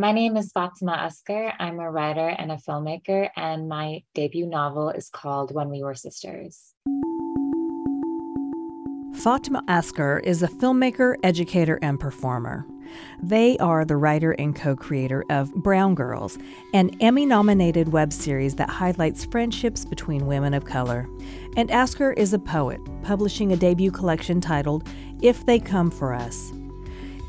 My name is Fatimah Asghar. I'm a writer and a filmmaker, and my debut novel is called When We Were Sisters. Fatimah Asghar is a filmmaker, educator, and performer. They are the writer and co creator of Brown Girls, an Emmy nominated web series that highlights friendships between women of color. And Asghar is a poet, publishing a debut collection titled If They Come For Us.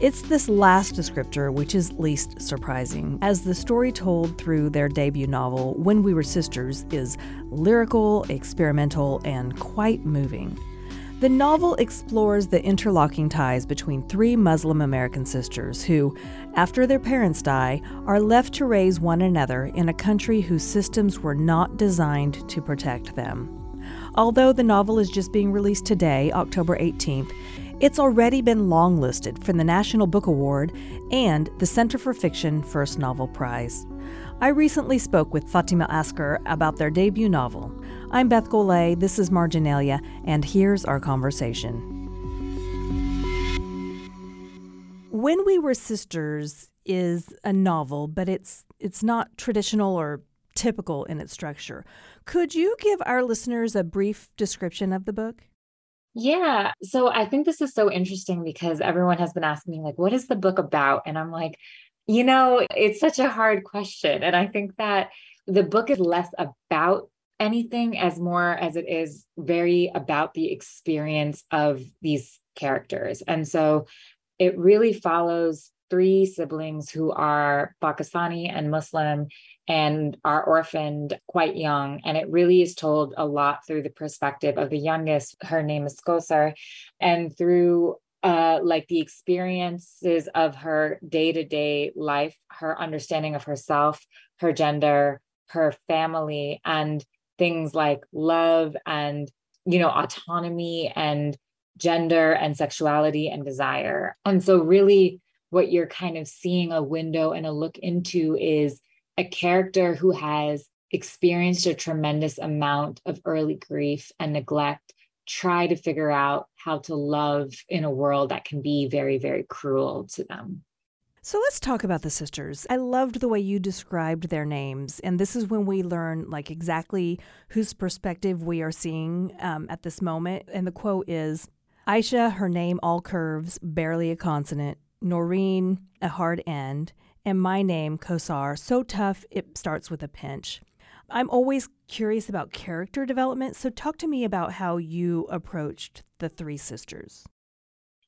It's this last descriptor which is least surprising, as the story told through their debut novel, When We Were Sisters, is lyrical, experimental, and quite moving. The novel explores the interlocking ties between three Muslim American sisters who, after their parents die, are left to raise one another in a country whose systems were not designed to protect them. Although the novel is just being released today, October 18th, it's already been longlisted for the National Book Award and the Center for Fiction First Novel Prize. I recently spoke with Fatimah Asghar about their debut novel. I'm Beth Golay, this is Marginalia, and here's our conversation. When We Were Sisters is a novel, but it's it's not traditional or typical in its structure. Could you give our listeners a brief description of the book? Yeah. So I think this is so interesting because everyone has been asking me, like, what is the book about? And I'm like, you know, it's such a hard question. And I think that the book is less about anything as more as it is very about the experience of these characters. And so it really follows three siblings who are Pakistani and Muslim and are orphaned quite young. And it really is told a lot through the perspective of the youngest. Her name is Kosar. And through uh, like the experiences of her day to day life, her understanding of herself, her gender, her family, and things like love and, you know, autonomy and gender and sexuality and desire. And so, really, what you're kind of seeing a window and a look into is a character who has experienced a tremendous amount of early grief and neglect try to figure out how to love in a world that can be very very cruel to them so let's talk about the sisters. I loved the way you described their names, and this is when we learn like exactly whose perspective we are seeing um, at this moment. And the quote is, "Aisha, her name all curves, barely a consonant. Noreen, a hard end, and my name, Kosar, so tough it starts with a pinch. I'm always curious about character development, so talk to me about how you approached the three sisters.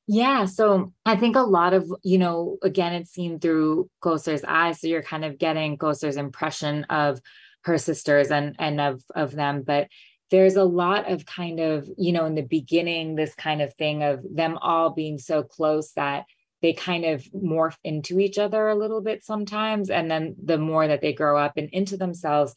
Yeah, so I think a lot of, you know, again, it's seen through Kosar's eyes. So you're kind of getting Kosar's impression of her sisters and and of of them. But there's a lot of kind of, you know, in the beginning, this kind of thing of them all being so close that they kind of morph into each other a little bit sometimes. And then the more that they grow up and into themselves,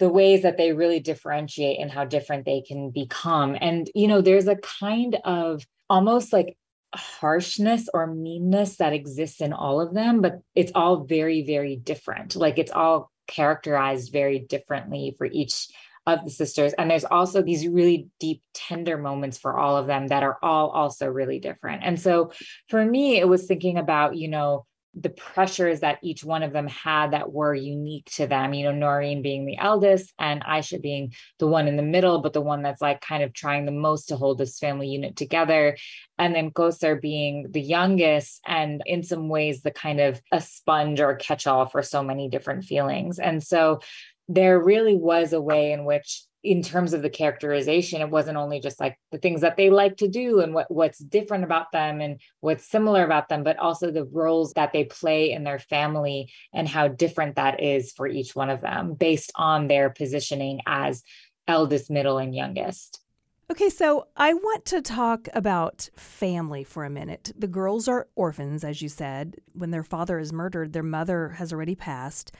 the ways that they really differentiate and how different they can become. And, you know, there's a kind of almost like harshness or meanness that exists in all of them, but it's all very, very different. Like it's all characterized very differently for each of the sisters. And there's also these really deep, tender moments for all of them that are all also really different. And so for me, it was thinking about, you know, the pressures that each one of them had that were unique to them, you know, Noreen being the eldest and Aisha being the one in the middle, but the one that's like kind of trying the most to hold this family unit together. And then Kosar being the youngest and in some ways the kind of a sponge or catch all for so many different feelings. And so there really was a way in which in terms of the characterization it wasn't only just like the things that they like to do and what what's different about them and what's similar about them but also the roles that they play in their family and how different that is for each one of them based on their positioning as eldest middle and youngest Okay, so I want to talk about family for a minute. The girls are orphans, as you said. When their father is murdered, their mother has already passed.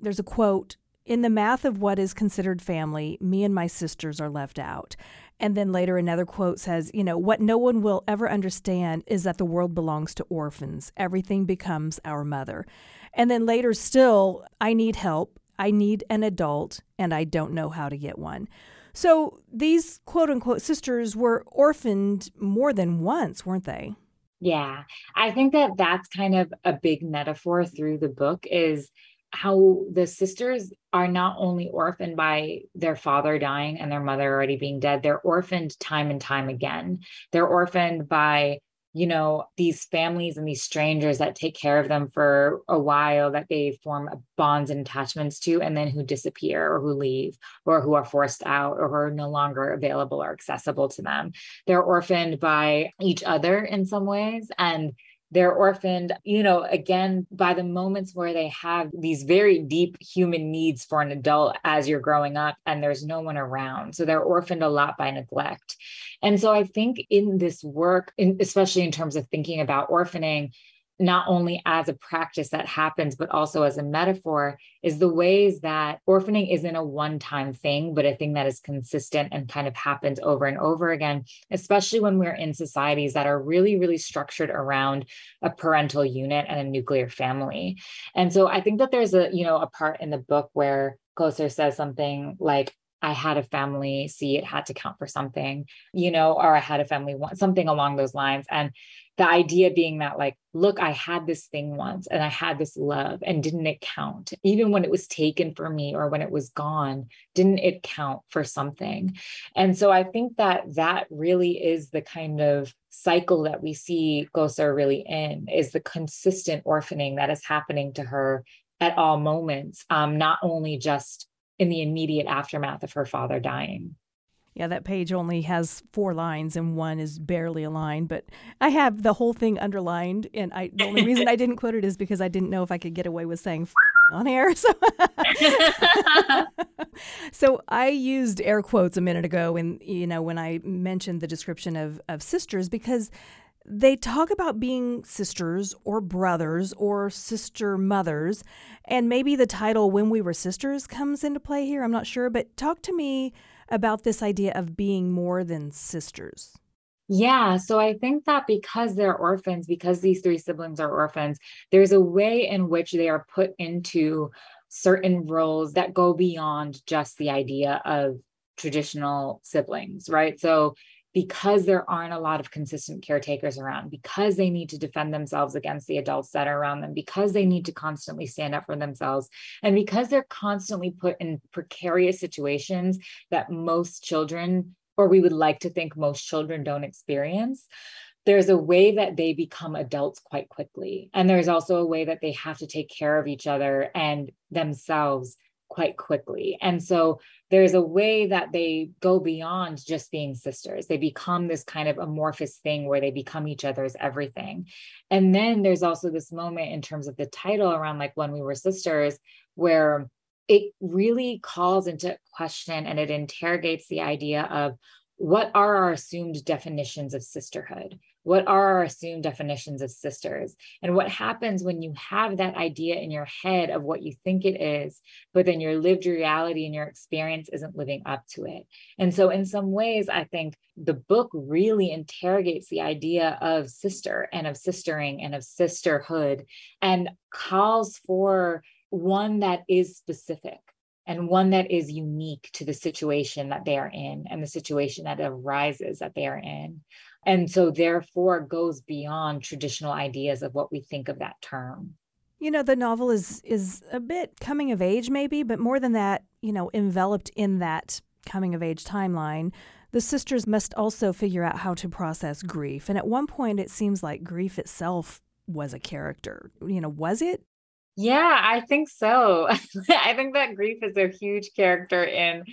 There's a quote in the math of what is considered family, me and my sisters are left out. And then later, another quote says, You know, what no one will ever understand is that the world belongs to orphans. Everything becomes our mother. And then later, still, I need help. I need an adult, and I don't know how to get one. So these quote unquote sisters were orphaned more than once, weren't they? Yeah, I think that that's kind of a big metaphor through the book is how the sisters are not only orphaned by their father dying and their mother already being dead, they're orphaned time and time again. They're orphaned by you know these families and these strangers that take care of them for a while that they form bonds and attachments to and then who disappear or who leave or who are forced out or who are no longer available or accessible to them they're orphaned by each other in some ways and they're orphaned, you know, again, by the moments where they have these very deep human needs for an adult as you're growing up and there's no one around. So they're orphaned a lot by neglect. And so I think in this work, in, especially in terms of thinking about orphaning, not only as a practice that happens, but also as a metaphor, is the ways that orphaning isn't a one time thing, but a thing that is consistent and kind of happens over and over again, especially when we're in societies that are really, really structured around a parental unit and a nuclear family. And so I think that there's a, you know, a part in the book where Kosar says something like, I had a family, see, it had to count for something, you know, or I had a family, something along those lines. And the idea being that like look i had this thing once and i had this love and didn't it count? Even when it was taken from me or when it was gone didn't it count for something? And so i think that that really is the kind of cycle that we see Kosar really in is the consistent orphaning that is happening to her at all moments um, not only just in the immediate aftermath of her father dying yeah, that page only has four lines and one is barely a line, but I have the whole thing underlined. And I the only reason I didn't quote it is because I didn't know if I could get away with saying on air. So, so I used air quotes a minute ago, and you know when I mentioned the description of of sisters because they talk about being sisters or brothers or sister mothers, and maybe the title "When We Were Sisters" comes into play here. I'm not sure, but talk to me about this idea of being more than sisters? Yeah, so I think that because they're orphans, because these three siblings are orphans, there's a way in which they are put into certain roles that go beyond just the idea of traditional siblings, right? So because there aren't a lot of consistent caretakers around, because they need to defend themselves against the adults that are around them, because they need to constantly stand up for themselves, and because they're constantly put in precarious situations that most children, or we would like to think most children, don't experience. There's a way that they become adults quite quickly. And there's also a way that they have to take care of each other and themselves quite quickly. And so there's a way that they go beyond just being sisters. They become this kind of amorphous thing where they become each other's everything. And then there's also this moment in terms of the title around like when we were sisters, where it really calls into question and it interrogates the idea of what are our assumed definitions of sisterhood? What are our assumed definitions of sisters? And what happens when you have that idea in your head of what you think it is, but then your lived reality and your experience isn't living up to it? And so, in some ways, I think the book really interrogates the idea of sister and of sistering and of sisterhood and calls for one that is specific and one that is unique to the situation that they are in and the situation that arises that they are in. And so, therefore, goes beyond traditional ideas of what we think of that term. You know, the novel is is a bit coming of age, maybe, but more than that, you know, enveloped in that coming of age timeline. The sisters must also figure out how to process grief. And at one point, it seems like grief itself was a character. You know, was it? Yeah, I think so. I think that grief is a huge character in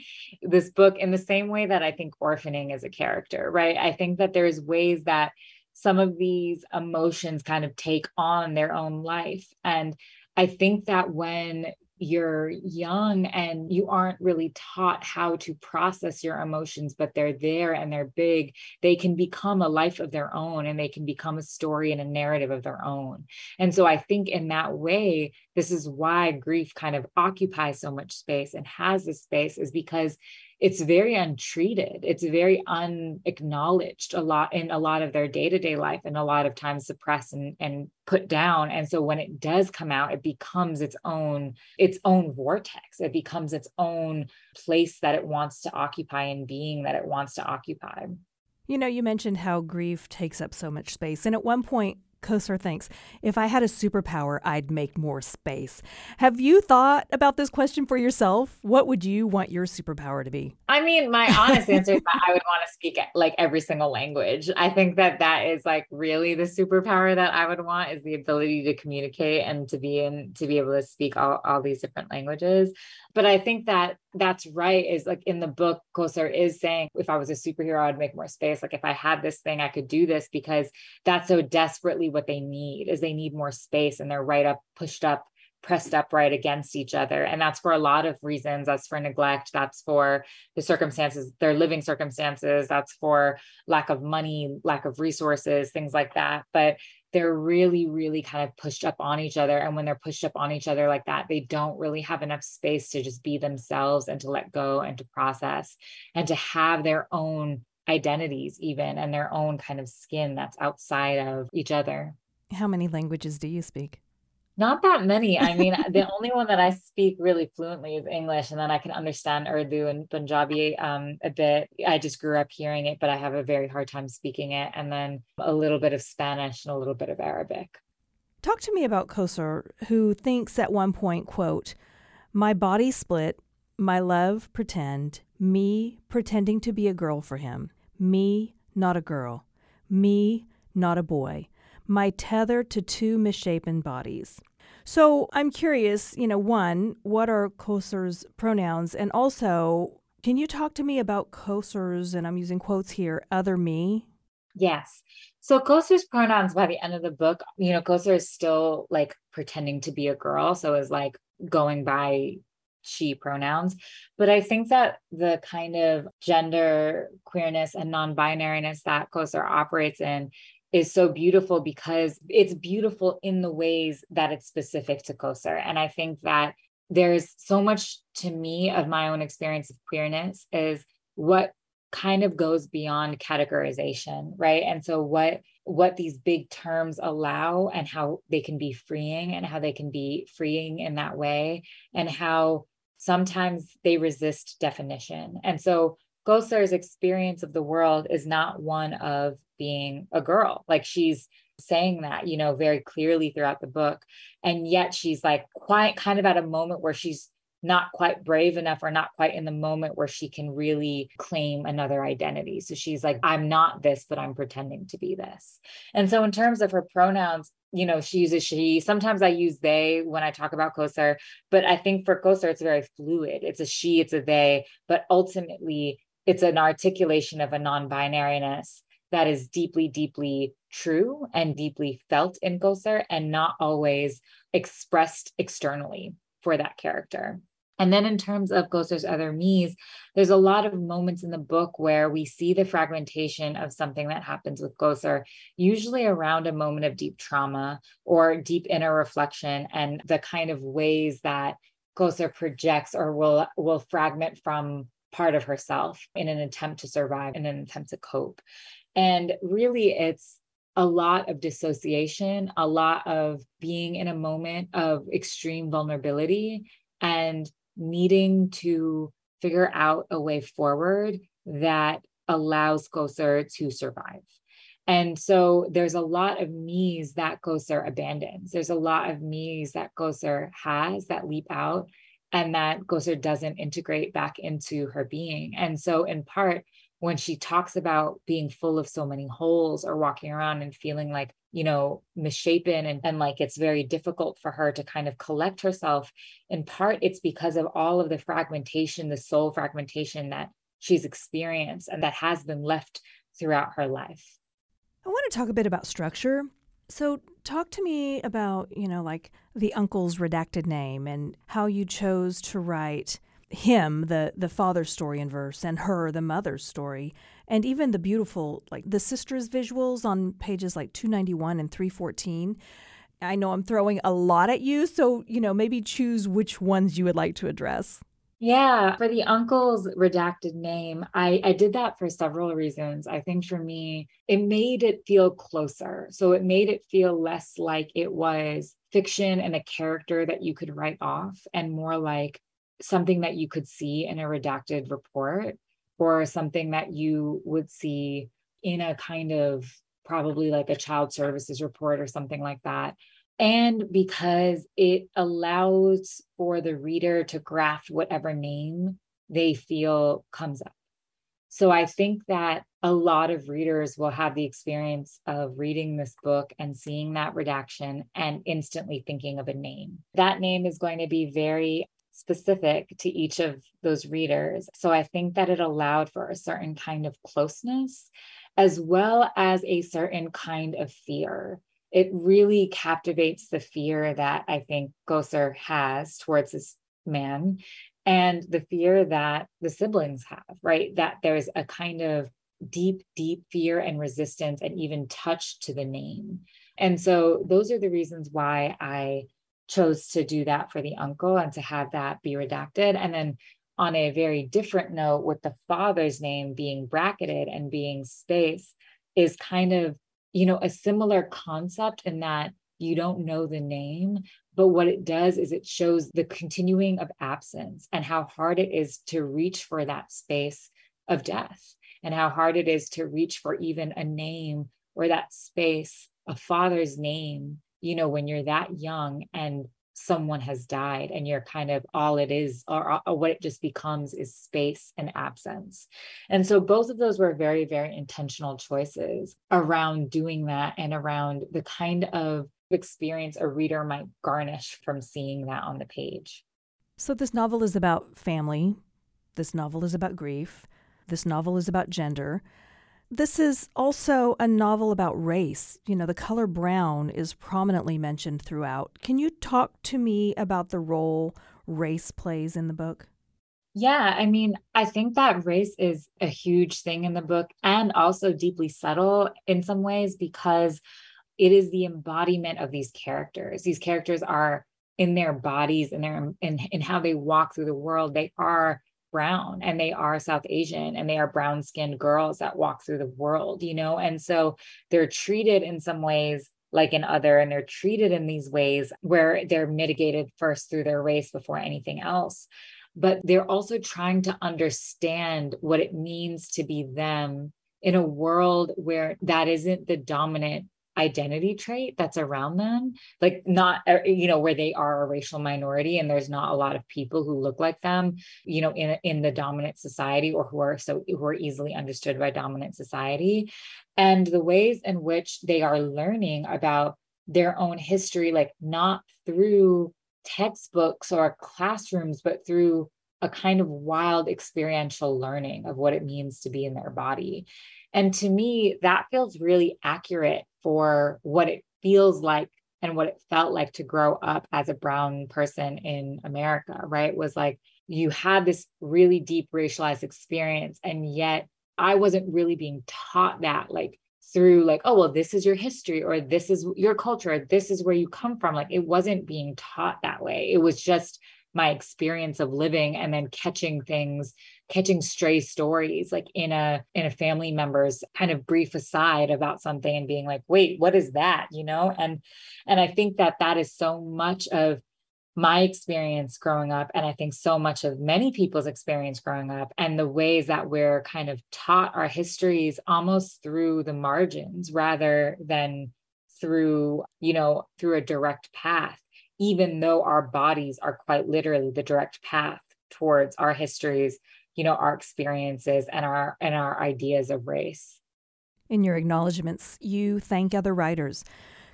this book in the same way that I think orphaning is a character, right? I think that there's ways that some of these emotions kind of take on their own life. And I think that when you're young and you aren't really taught how to process your emotions, but they're there and they're big, they can become a life of their own and they can become a story and a narrative of their own. And so I think in that way, this is why grief kind of occupies so much space and has this space, is because it's very untreated. It's very unacknowledged a lot in a lot of their day-to-day life and a lot of times suppressed and, and put down. And so when it does come out it becomes its own its own vortex. It becomes its own place that it wants to occupy and being that it wants to occupy. You know, you mentioned how grief takes up so much space. And at one point, Kosar thinks, if I had a superpower, I'd make more space. Have you thought about this question for yourself? What would you want your superpower to be? I mean, my honest answer is that I would want to speak like every single language. I think that that is like really the superpower that I would want is the ability to communicate and to be in to be able to speak all, all these different languages. But I think that that's right is like in the book Kosar is saying if I was a superhero I'd make more space like if I had this thing I could do this because that's so desperately what they need is they need more space and they're right up pushed up pressed up right against each other. And that's for a lot of reasons. That's for neglect. That's for the circumstances their living circumstances. That's for lack of money lack of resources things like that. But they're really, really kind of pushed up on each other. And when they're pushed up on each other like that, they don't really have enough space to just be themselves and to let go and to process and to have their own identities, even and their own kind of skin that's outside of each other. How many languages do you speak? Not that many. I mean, the only one that I speak really fluently is English, and then I can understand Urdu and Punjabi um, a bit. I just grew up hearing it, but I have a very hard time speaking it. And then a little bit of Spanish and a little bit of Arabic. Talk to me about Kosar, who thinks at one point, quote, my body split, my love pretend, me pretending to be a girl for him, me not a girl, me not a boy my tether to two misshapen bodies. So I'm curious, you know, one, what are Kosar's pronouns? And also, can you talk to me about Kosar's, and I'm using quotes here, other me? Yes. So Kosar's pronouns by the end of the book, you know, Kosar is still like pretending to be a girl. So is like going by she pronouns. But I think that the kind of gender queerness and non-binariness that Kosar operates in is so beautiful because it's beautiful in the ways that it's specific to Kosar. And I think that there's so much to me of my own experience of queerness is what kind of goes beyond categorization right and so what what these big terms allow and how they can be freeing and how they can be freeing in that way and how sometimes they resist definition and so Kosar's experience of the world is not one of being a girl. Like she's saying that, you know, very clearly throughout the book. And yet she's like quite kind of at a moment where she's not quite brave enough or not quite in the moment where she can really claim another identity. So she's like, I'm not this, but I'm pretending to be this. And so, in terms of her pronouns, you know, she uses she. Sometimes I use they when I talk about Kosar, but I think for Kosar, it's very fluid. It's a she, it's a they, but ultimately, it's an articulation of a non binariness that is deeply, deeply true and deeply felt in Kosar and not always expressed externally for that character. And then in terms of Kosar's other me's, there's a lot of moments in the book where we see the fragmentation of something that happens with Kosar, usually around a moment of deep trauma or deep inner reflection and the kind of ways that Kosar projects or will will fragment from part of herself in an attempt to survive, in an attempt to cope. And really, it's a lot of dissociation, a lot of being in a moment of extreme vulnerability and needing to figure out a way forward that allows Kosar to survive. And so there's a lot of me's that Kosar abandons. There's a lot of me's that Kosar has that leap out and that Kosar doesn't integrate back into her being. And so, in part, when she talks about being full of so many holes or walking around and feeling like, you know, misshapen and, and like it's very difficult for her to kind of collect herself, in part, it's because of all of the fragmentation, the soul fragmentation that she's experienced and that has been left throughout her life. I want to talk a bit about structure. So, talk to me about, you know, like the uncle's redacted name and how you chose to write him the the father's story in verse and her the mother's story and even the beautiful like the sisters visuals on pages like 291 and 314 i know i'm throwing a lot at you so you know maybe choose which ones you would like to address yeah, for the uncle's redacted name, I, I did that for several reasons. I think for me, it made it feel closer. So it made it feel less like it was fiction and a character that you could write off and more like something that you could see in a redacted report or something that you would see in a kind of probably like a child services report or something like that. And because it allows for the reader to graft whatever name they feel comes up. So I think that a lot of readers will have the experience of reading this book and seeing that redaction and instantly thinking of a name. That name is going to be very specific to each of those readers. So I think that it allowed for a certain kind of closeness as well as a certain kind of fear. It really captivates the fear that I think Kosar has towards this man and the fear that the siblings have, right? That there's a kind of deep, deep fear and resistance and even touch to the name. And so those are the reasons why I chose to do that for the uncle and to have that be redacted. And then on a very different note, with the father's name being bracketed and being space, is kind of, you know, a similar concept in that you don't know the name, but what it does is it shows the continuing of absence and how hard it is to reach for that space of death and how hard it is to reach for even a name or that space, a father's name, you know, when you're that young and someone has died and you're kind of all it is or, or, what it just becomes is space and absence. And so both of those were very very intentional choices around doing that and around the kind of experience a reader might garnish from seeing that on the page. So this novel is about family. This novel is about grief. This novel is about gender this is also a novel about race. You know, the color brown is prominently mentioned throughout. Can you talk to me about the role race plays in the book? Yeah, I mean, I think that race is a huge thing in the book and also deeply subtle in some ways because it is the embodiment of these characters. These characters are in their bodies and their in, in how they walk through the world. They are brown and they are South Asian and they are brown skinned girls that walk through the world, you know? And so they're treated in some ways like an other and they're treated in these ways where they're mitigated first through their race before anything else. But they're also trying to understand what it means to be them in a world where that isn't the dominant identity trait that's around them like not uh, you know where they are a racial minority and there's not a lot of people who look like them you know in in the dominant society or who are so who are easily understood by dominant society. And the ways in which they are learning about their own history like not through textbooks or classrooms but through a kind of wild experiential learning of what it means to be in their body. And to me, that feels really accurate for what it feels like and what it felt like to grow up as a brown person in America, right? Was like you had this really deep racialized experience, and yet I wasn't really being taught that, like through like, oh, well, this is your history, or this is your culture, this is where you come from. Like it wasn't being taught that way. It was just my experience of living and then catching things catching stray stories like in a in a family member's kind of brief aside about something and being like wait what is that? You know? And and i think that that is so much of my experience growing up and i think so much of many people's experience growing up and the ways that we're kind of taught our histories almost through the margins rather than through you know through a direct path even though our bodies are quite literally the direct path towards our histories you know our experiences and our and our ideas of race. In your acknowledgments you thank other writers.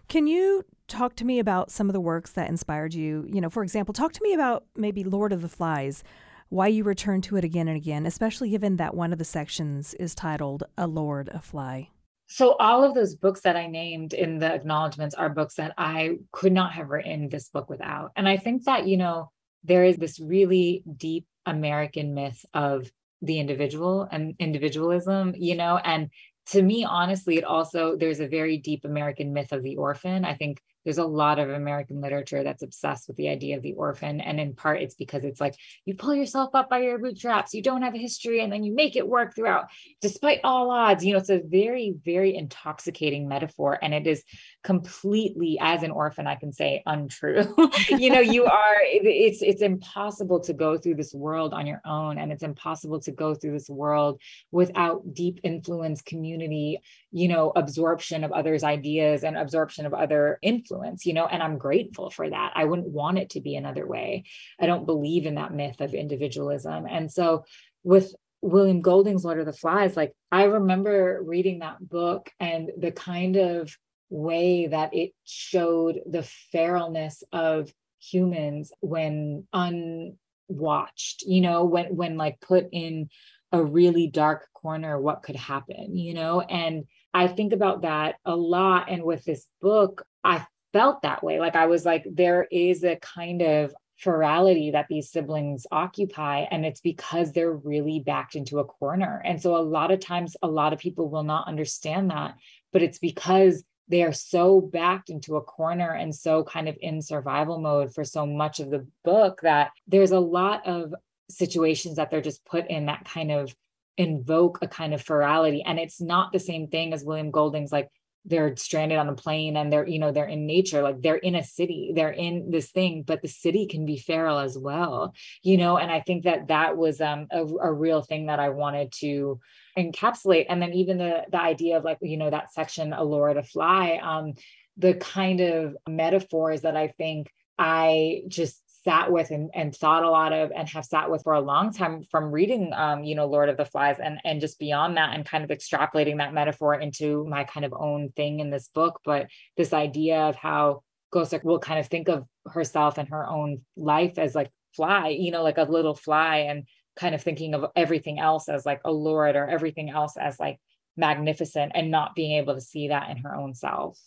Can you talk to me about some of the works that inspired you? You know for example talk to me about maybe lord of the flies why you return to it again and again especially given that one of the sections is titled a lord a fly so all of those books that I named in the acknowledgments are books that I could not have written this book without. And I think that, you know, there is this really deep American myth of the individual and individualism, you know, and to me, honestly, it also, there's a very deep American myth of the orphan. I think there's a lot of American literature that's obsessed with the idea of the orphan. And in part, it's because it's like you pull yourself up by your bootstraps, you don't have a history, and then you make it work throughout, despite all odds. You know, it's a very, very intoxicating metaphor. And it is completely, as an orphan, I can say untrue. you know, you are, it's it's impossible to go through this world on your own. And it's impossible to go through this world without deep influence, community, you know, absorption of others' ideas and absorption of other influence you know, and I'm grateful for that. I wouldn't want it to be another way. I don't believe in that myth of individualism. And so with William Golding's Lord of the Flies, like I remember reading that book and the kind of way that it showed the feralness of humans when unwatched, you know, when when like put in a really dark corner, what could happen, you know? And I think about that a lot. And with this book, I felt that way. Like I was like, there is a kind of ferality that these siblings occupy and it's because they're really backed into a corner and so a lot of times a lot of people will not understand that but it's because they are so backed into a corner and so kind of in survival mode for so much of the book that there's a lot of situations that they're just put in that kind of invoke a kind of ferality. And it's not the same thing as William Golding's like they're stranded on a plane and they're you know they're in nature like they're in a city they're in this thing but the city can be feral as well you know? And i think that that was um a, a real thing that i wanted to encapsulate. And then even the the idea of like you know that section allure to fly um the kind of metaphors that i think i just sat with and, and thought a lot of and have sat with for a long time from reading um, you know lord of the flies and and just beyond that and kind of extrapolating that metaphor into my kind of own thing in this book. But this idea of how Kosar will kind of think of herself and her own life as like fly you know like a little fly and kind of thinking of everything else as like allured or everything else as like magnificent and not being able to see that in her own self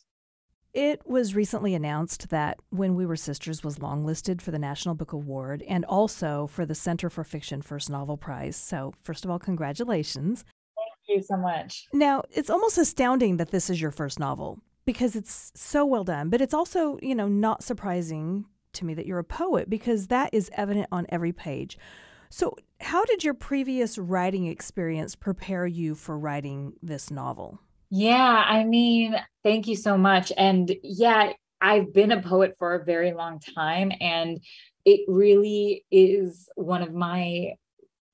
it was recently announced that When We Were Sisters was longlisted for the National Book Award and also for the Center for Fiction First Novel Prize. So, first of all, congratulations. Thank you so much. Now, it's almost astounding that this is your first novel because it's so well done, but it's also, you know, not surprising to me that you're a poet because that is evident on every page. So, how did your previous writing experience prepare you for writing this novel? Yeah, I mean, thank you so much. And yeah, I've been a poet for a very long time, and it really is one of my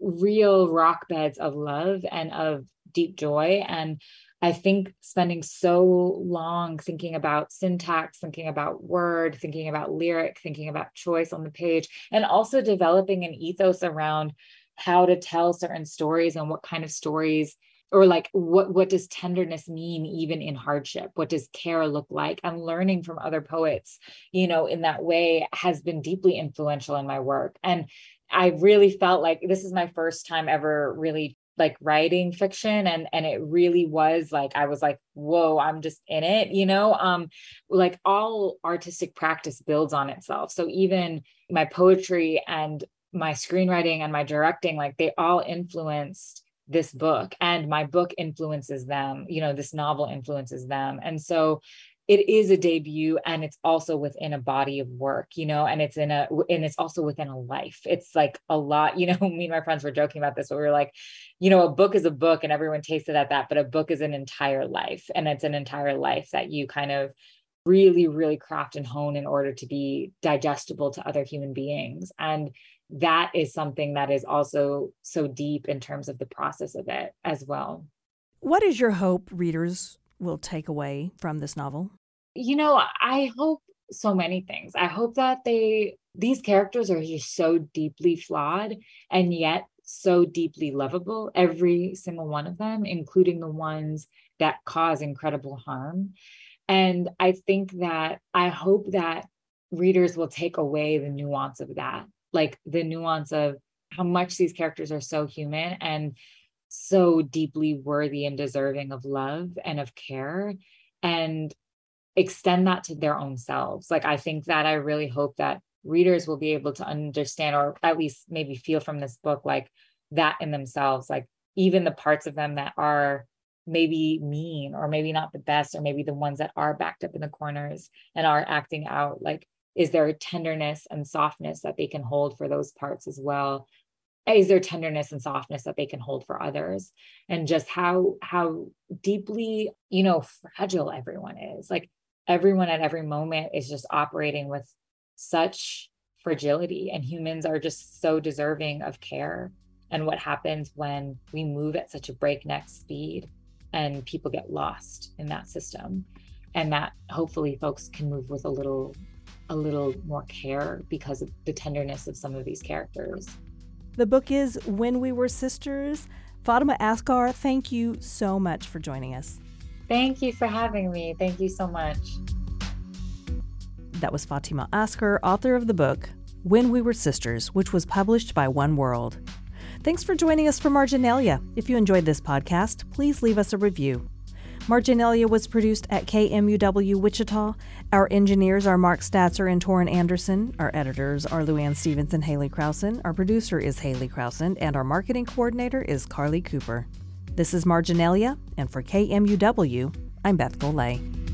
real rock beds of love and of deep joy. And I think spending so long thinking about syntax, thinking about word, thinking about lyric, thinking about choice on the page, and also developing an ethos around how to tell certain stories and what kind of stories or like what what does tenderness mean even in hardship? What does care look like? And learning from other poets you know in that way has been deeply influential in my work. And i really felt like this is my first time ever really like writing fiction and and it really was like i was like whoa i'm just in it you know? Um like all artistic practice builds on itself. So even my poetry and my screenwriting and my directing like they all influenced this book and my book influences them you know this novel influences them. And so it is a debut and it's also within a body of work you know and it's in a and it's also within a life. It's like a lot you know me and my friends were joking about this but we were like you know a book is a book and everyone tasted at that but a book is an entire life and it's an entire life that you kind of really really craft and hone in order to be digestible to other human beings and that is something that is also so deep in terms of the process of it as well. What is your hope readers will take away from this novel? You know, I hope so many things. I hope that they these characters are just so deeply flawed and yet so deeply lovable every single one of them including the ones that cause incredible harm. And I think that I hope that readers will take away the nuance of that like the nuance of how much these characters are so human and so deeply worthy and deserving of love and of care and extend that to their own selves. Like i think that i really hope that readers will be able to understand or at least maybe feel from this book like that in themselves like even the parts of them that are maybe mean or maybe not the best or maybe the ones that are backed up in the corners and are acting out like is there tenderness and softness that they can hold for those parts as well? Is there tenderness and softness that they can hold for others? And just how how deeply you know fragile everyone is. Like everyone at every moment is just operating with such fragility and humans are just so deserving of care. And what happens when we move at such a breakneck speed and people get lost in that system. And that hopefully folks can move with a little a little more care because of the tenderness of some of these characters. The book is when we were sisters. Fatimah asghar thank you so much for joining us. Thank you for having me. Thank you so much. That was fatimah asghar author of the book when we were sisters which was published by one world Thanks for joining us for Marginalia. If you enjoyed this podcast, please leave us a review. Marginalia was produced at KMUW Wichita. Our engineers are Mark Statzer and Torin Anderson. Our editors are Luann Stevens and Haley Krausen. Our producer is Haley Krausen, and our marketing coordinator is Carly Cooper. This is Marginalia, and for KMUW, I'm Beth Golay.